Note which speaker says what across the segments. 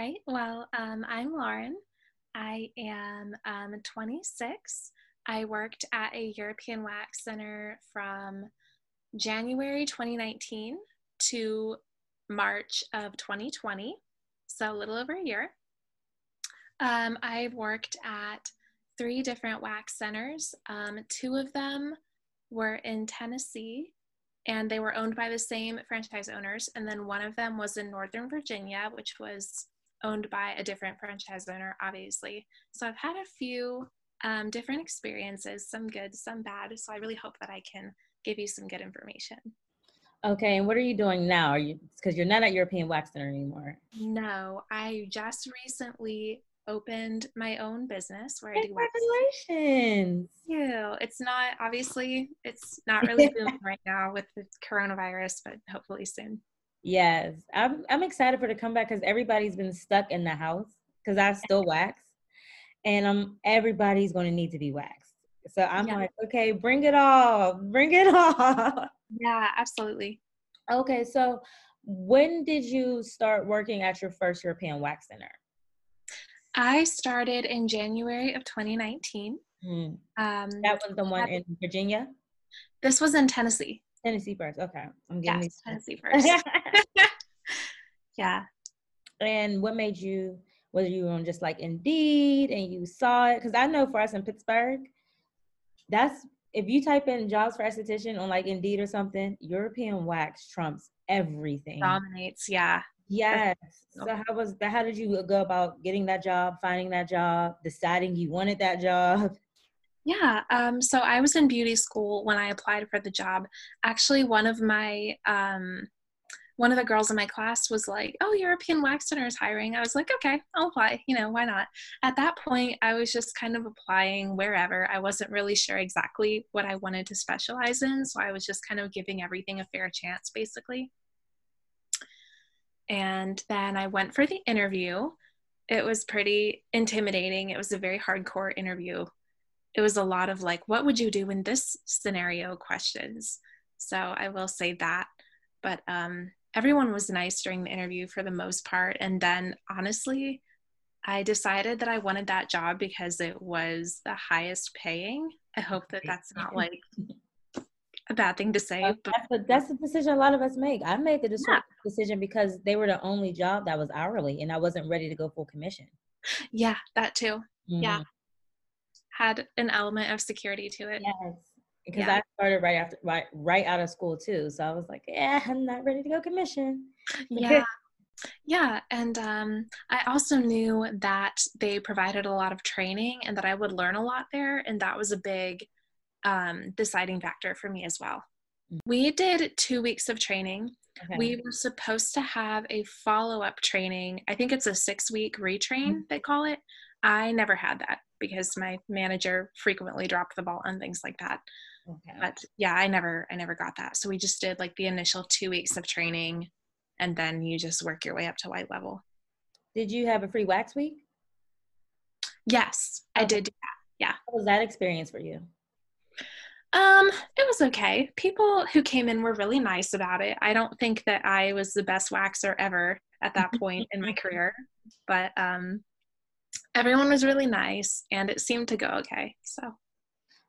Speaker 1: right. Well, um, I'm Lauren. I am um, 26. I worked at a European Wax Center from January 2019 to March of 2020, so a little over a year. Um, I've worked at three different wax centers. Um, two of them were in Tennessee and they were owned by the same franchise owners. And then one of them was in Northern Virginia, which was owned by a different franchise owner, obviously. So I've had a few um, different experiences, some good, some bad. So I really hope that I can give you some good information.
Speaker 2: Okay, and what are you doing now? Are you because you're not at European Wax Center anymore?
Speaker 1: No, I just recently opened my own business where
Speaker 2: I
Speaker 1: do wax.
Speaker 2: Congratulations!
Speaker 1: You. It's not obviously it's not really booming right now with the coronavirus, but hopefully soon.
Speaker 2: Yes, I'm I'm excited for the comeback because everybody's been stuck in the house because I still wax, and um everybody's going to need to be waxed. So I'm yeah. like, okay, bring it all, bring it all.
Speaker 1: Yeah, absolutely.
Speaker 2: Okay, so when did you start working at your first European Wax Center?
Speaker 1: I started in January of 2019.
Speaker 2: Mm. Um, that was the one in Virginia.
Speaker 1: This was in Tennessee.
Speaker 2: Tennessee first. Okay,
Speaker 1: I'm getting yes, Tennessee first. yeah.
Speaker 2: And what made you? Was you were on just like Indeed and you saw it? Because I know for us in Pittsburgh, that's if you type in jobs for esthetician on like Indeed or something, European wax trumps everything.
Speaker 1: Dominates, yeah.
Speaker 2: Yes. So how was that? How did you go about getting that job, finding that job, deciding you wanted that job?
Speaker 1: Yeah. Um, so I was in beauty school when I applied for the job. Actually, one of my um, one of the girls in my class was like, "Oh, European Wax Center is hiring." I was like, "Okay, I'll apply." You know, why not? At that point, I was just kind of applying wherever. I wasn't really sure exactly what I wanted to specialize in, so I was just kind of giving everything a fair chance, basically. And then I went for the interview. It was pretty intimidating. It was a very hardcore interview. It was a lot of like, what would you do in this scenario questions? So I will say that. But um, everyone was nice during the interview for the most part. And then honestly, I decided that I wanted that job because it was the highest paying. I hope that that's not like a bad thing to say.
Speaker 2: But that's, a, that's the decision a lot of us make. I made the yeah. decision because they were the only job that was hourly and I wasn't ready to go full commission.
Speaker 1: Yeah, that too. Mm-hmm. Yeah. Had an element of security to it.
Speaker 2: Yes because yeah. I started right after right right out of school too. So I was like, yeah, I'm not ready to go commission.
Speaker 1: Yeah. yeah, and um, I also knew that they provided a lot of training and that I would learn a lot there, and that was a big um, deciding factor for me as well. Mm. We did two weeks of training. Okay. We were supposed to have a follow up training. I think it's a six week retrain, mm-hmm. they call it. I never had that because my manager frequently dropped the ball on things like that. Okay. But yeah, I never I never got that. So we just did like the initial 2 weeks of training and then you just work your way up to white level.
Speaker 2: Did you have a free wax week?
Speaker 1: Yes, okay. I did. Yeah.
Speaker 2: How was that experience for you?
Speaker 1: Um, it was okay. People who came in were really nice about it. I don't think that I was the best waxer ever at that point in my career, but um everyone was really nice and it seemed to go okay. So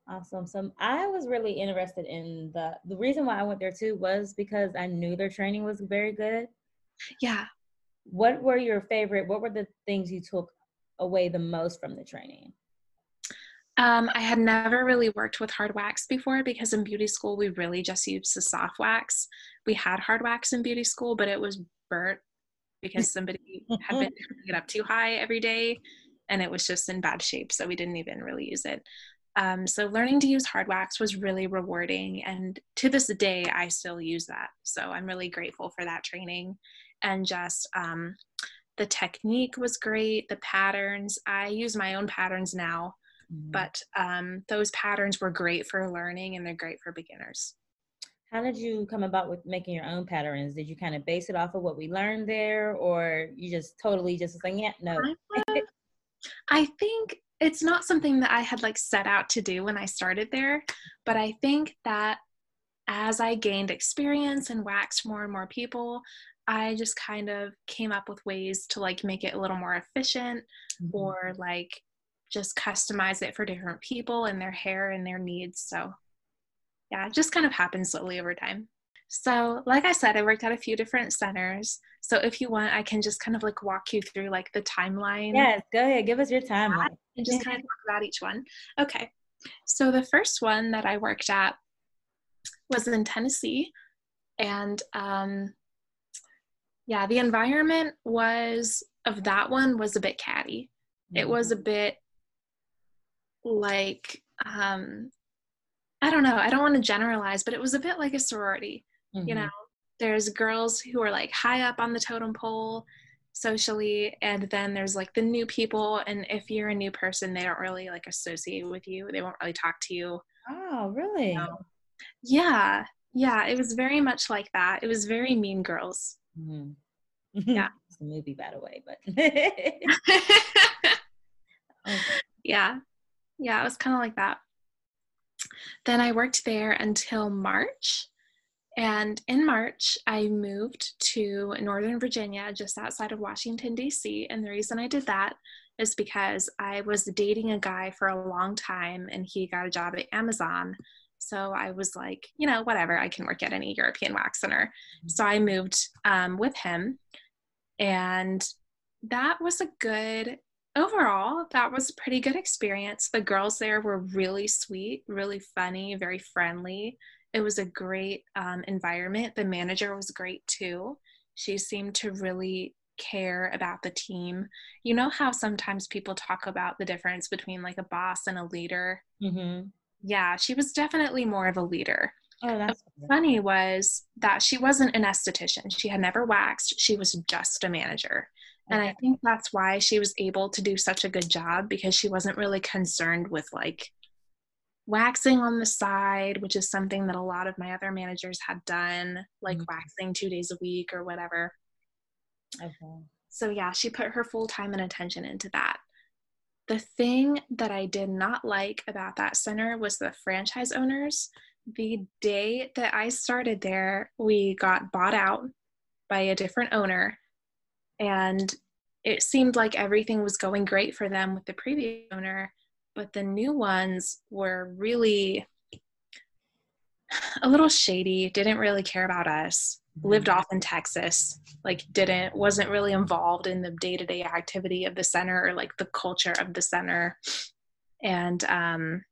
Speaker 2: Awesome. So I was really interested in the the reason why I went there too was because I knew their training was very good.
Speaker 1: Yeah.
Speaker 2: What were your favorite? What were the things you took away the most from the training?
Speaker 1: Um, I had never really worked with hard wax before because in beauty school we really just used the soft wax. We had hard wax in beauty school, but it was burnt because somebody had been turning it up too high every day and it was just in bad shape. So we didn't even really use it. Um, so learning to use hard wax was really rewarding. And to this day, I still use that. So I'm really grateful for that training. And just um, the technique was great, the patterns. I use my own patterns now, mm-hmm. but um, those patterns were great for learning and they're great for beginners.
Speaker 2: How did you come about with making your own patterns? Did you kind of base it off of what we learned there, or you just totally just like, yeah, no?
Speaker 1: I think it's not something that I had like set out to do when I started there, but I think that as I gained experience and waxed more and more people, I just kind of came up with ways to like make it a little more efficient mm-hmm. or like just customize it for different people and their hair and their needs. So, yeah, it just kind of happened slowly over time. So, like I said, I worked at a few different centers. So, if you want, I can just kind of like walk you through like the timeline.
Speaker 2: Yes, go ahead. Give us your timeline.
Speaker 1: And just kind of talk about each one. Okay. So, the first one that I worked at was in Tennessee. And um, yeah, the environment was of that one was a bit catty. Mm-hmm. It was a mm-hmm. bit like um I don't know, I don't want to generalize, but it was a bit like a sorority. Mm-hmm. You know, there's girls who are like high up on the totem pole socially and then there's like the new people and if you're a new person they don't really like associate with you they won't really talk to you
Speaker 2: oh really you know?
Speaker 1: yeah yeah it was very much like that it was very mean girls mm-hmm.
Speaker 2: yeah it's a movie by the way but
Speaker 1: okay. yeah yeah, it was kind of like that. Then I worked there until March. And in March, I moved to Northern Virginia, just outside of Washington, D.C. And the reason I did that is because I was dating a guy for a long time and he got a job at Amazon. So I was like, you know, whatever, I can work at any European wax center. Mm-hmm. So I moved um, with him. And that was a good overall, that was a pretty good experience. The girls there were really sweet, really funny, very friendly. It was a great um, environment. The manager was great too. She seemed to really care about the team. You know how sometimes people talk about the difference between like a boss and a leader? Mm-hmm. Yeah, she was definitely more of a leader. Oh, that's funny was that she wasn't an esthetician. She had never waxed. She was just a manager. And I think that's why she was able to do such a good job because she wasn't really concerned with like waxing on the side, which is something that a lot of my other managers had done, like mm-hmm. waxing two days a week or whatever. Okay. So, yeah, she put her full time and attention into that. The thing that I did not like about that center was the franchise owners. The day that I started there, we got bought out by a different owner and it seemed like everything was going great for them with the previous owner but the new ones were really a little shady didn't really care about us mm-hmm. lived off in texas like didn't wasn't really involved in the day-to-day activity of the center or like the culture of the center and um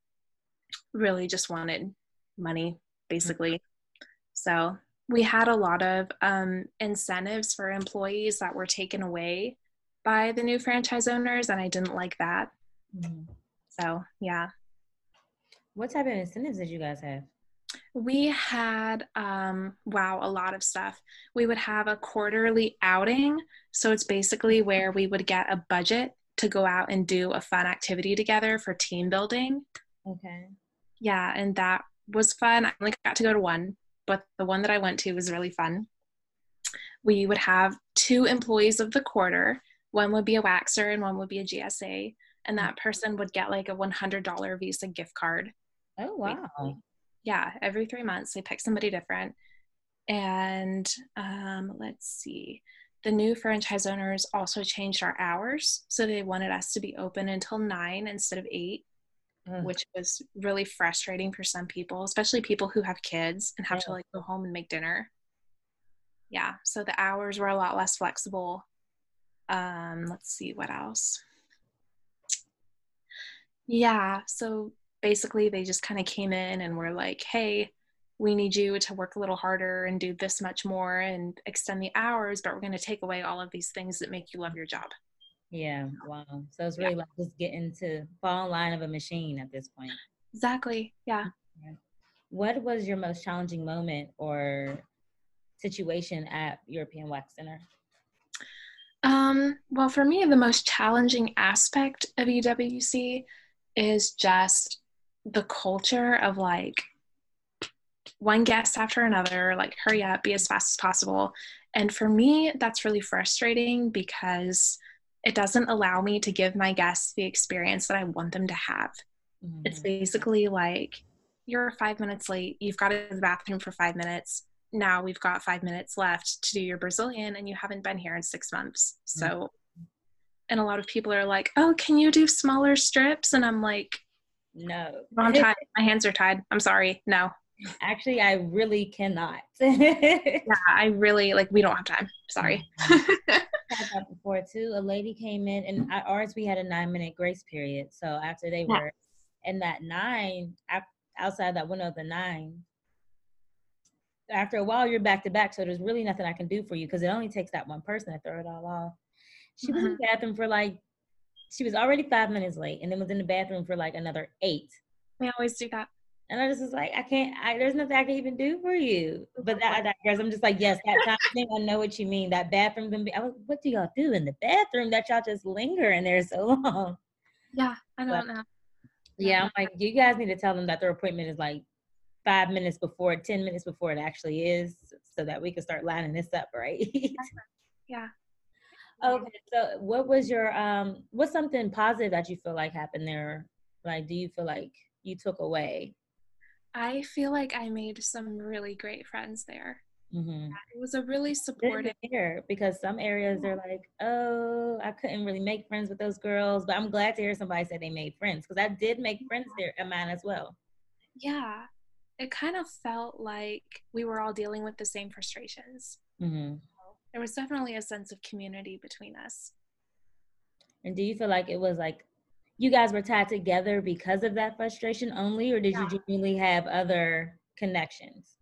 Speaker 1: really just wanted money basically mm-hmm. so we had a lot of um, incentives for employees that were taken away by the new franchise owners, and I didn't like that. Mm-hmm. So, yeah.
Speaker 2: What type of incentives did you guys have?
Speaker 1: We had, um, wow, a lot of stuff. We would have a quarterly outing. So, it's basically where we would get a budget to go out and do a fun activity together for team building.
Speaker 2: Okay.
Speaker 1: Yeah, and that was fun. I only got to go to one but the one that I went to was really fun. We would have two employees of the quarter. One would be a waxer and one would be a GSA. And that person would get like a $100 Visa gift card.
Speaker 2: Oh, wow.
Speaker 1: Yeah, every three months they pick somebody different. And um, let's see, the new franchise owners also changed our hours. So they wanted us to be open until nine instead of eight mm. which was really frustrating for some people, especially people who have kids and have yeah. to like go home and make dinner. Yeah, so the hours were a lot less flexible. Um, let's see what else. Yeah, so basically they just kind of came in and were like, hey, we need you to work a little harder and do this much more and extend the hours, but we're going to take away all of these things that make you love your job.
Speaker 2: Yeah, wow. So it's really yeah. like just getting to fall in line of a machine at this point.
Speaker 1: Exactly. Yeah.
Speaker 2: What was your most challenging moment or situation at European Wax Center?
Speaker 1: Um, well, for me, the most challenging aspect of EWC is just the culture of like one guest after another, like hurry up, be as fast as possible. And for me, that's really frustrating because it doesn't allow me to give my guests the experience that I want them to have. Mm-hmm. It's basically like you're five minutes late, you've got to go to the bathroom for five minutes. now we've got five minutes left to do your Brazilian and you haven't been here in six months. So, mm-hmm. And a lot of people are like, oh, can you do smaller strips? And I'm like,
Speaker 2: no.
Speaker 1: I'm tied. My hands are tied. I'm sorry. No.
Speaker 2: Actually, I really cannot.
Speaker 1: yeah, I really like. We don't have time. Sorry.
Speaker 2: Had that before too. A lady came in, and at ours we had a nine minute grace period. So after they yeah. were in that nine, outside that window of the nine, after a while you're back to back. So there's really nothing I can do for you because it only takes that one person to throw it all off. She was in the mm-hmm. bathroom for like, she was already five minutes late, and then was in the bathroom for like another eight.
Speaker 1: We always do that.
Speaker 2: And I just was like, I can't, I, there's nothing I can even do for you. But that, I digress. I'm just like, yes, that time thing, I know what you mean. That bathroom can be, I was, what do y'all do in the bathroom that y'all just linger in there so long?
Speaker 1: Yeah, I don't but, know.
Speaker 2: Yeah, I'm like, you guys need to tell them that their appointment is like five minutes before, 10 minutes before it actually is, so that we can start lining this up, right?
Speaker 1: yeah.
Speaker 2: Okay, so what was your, um, what's something positive that you feel like happened there? Like, do you feel like you took away
Speaker 1: I feel like I made some really great friends there. Mm-hmm. It was a really supportive
Speaker 2: here because some areas they're like, oh, I couldn't really make friends with those girls, but I'm glad to hear somebody say they made friends because I did make friends there at mine as well.
Speaker 1: Yeah, it kind of felt like we were all dealing with the same frustrations. Mm-hmm. There was definitely a sense of community between us.
Speaker 2: And do you feel like it was like you guys were tied together because of that frustration only, or did yeah. you genuinely have other connections?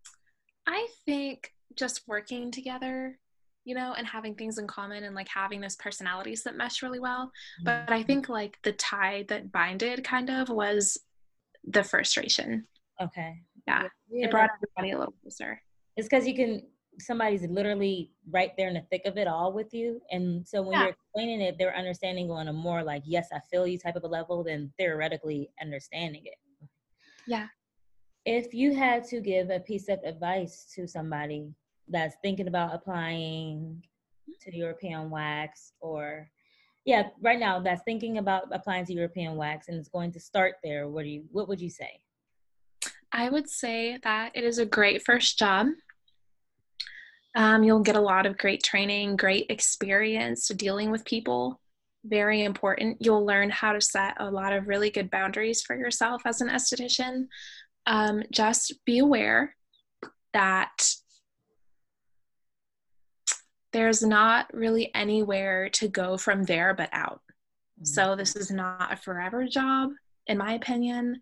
Speaker 1: I think just working together, you know, and having things in common and like having those personalities that mesh really well. Mm-hmm. But I think like the tie that binded kind of was the frustration.
Speaker 2: Okay.
Speaker 1: Yeah. yeah it brought everybody a little closer.
Speaker 2: It's because you can somebody's literally right there in the thick of it all with you. And so when yeah. you're explaining it, they're understanding on a more like, yes, I feel you type of a level than theoretically understanding it.
Speaker 1: Yeah.
Speaker 2: If you had to give a piece of advice to somebody that's thinking about applying to European wax or yeah, right now that's thinking about applying to European wax and it's going to start there, what do you what would you say?
Speaker 1: I would say that it is a great first job um, you'll get a lot of great training, great experience dealing with people. Very important. You'll learn how to set a lot of really good boundaries for yourself as an esthetician. Um, just be aware that there's not really anywhere to go from there but out. Mm-hmm. So, this is not a forever job, in my opinion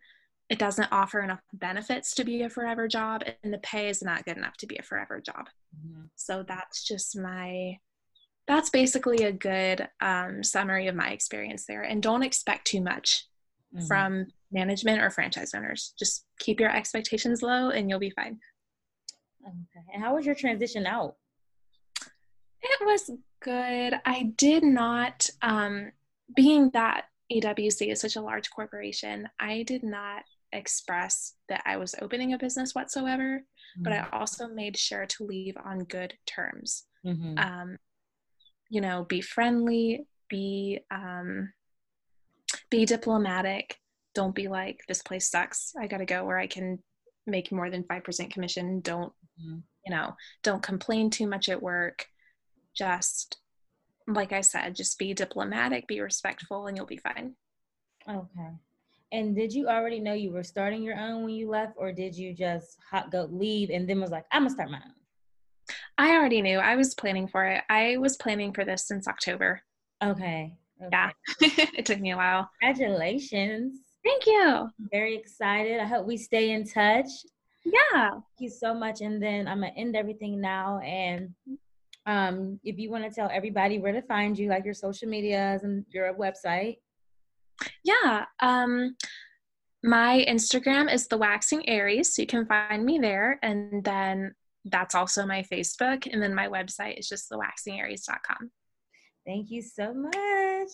Speaker 1: it doesn't offer enough benefits to be a forever job and the pay is not good enough to be a forever job. Mm-hmm. so that's just my that's basically a good um, summary of my experience there. And don't expect too much mm-hmm. from management or franchise owners. Just keep your expectations low and you'll be fine.
Speaker 2: Okay. And how was your transition out?
Speaker 1: It was good. I did not um, being that EWC is such a large corporation, I did not express that I was opening a business whatsoever, mm-hmm. but I mm-hmm. also made sure to leave on good terms. Mm-hmm. Um, you know, be friendly, be um, be diplomatic. Don't be like this place sucks. I got to go where I can make more than five percent commission. Don't mm-hmm. you know? Don't complain too much at work. Just like I said, just be diplomatic, be respectful, and you'll be fine.
Speaker 2: Okay. And did you already know you were starting your own when you left, or did you just hot go leave and then was like, I'm gonna start my own?
Speaker 1: I already knew. I was planning for it. I was planning for this since October.
Speaker 2: Okay.
Speaker 1: okay. Yeah. it took me a while.
Speaker 2: Congratulations.
Speaker 1: Thank you. I'm
Speaker 2: very excited. I hope we stay in touch.
Speaker 1: Yeah.
Speaker 2: Thank you so much. And then I'm gonna end everything now. And um, if you want to tell everybody where to find you, like your social medias and your website.
Speaker 1: Yeah. Um, my Instagram is the Waxing Aries, so you can find me there. And then that's also my Facebook. And then my website is just thewaxingaries.com.
Speaker 2: Thank you so much.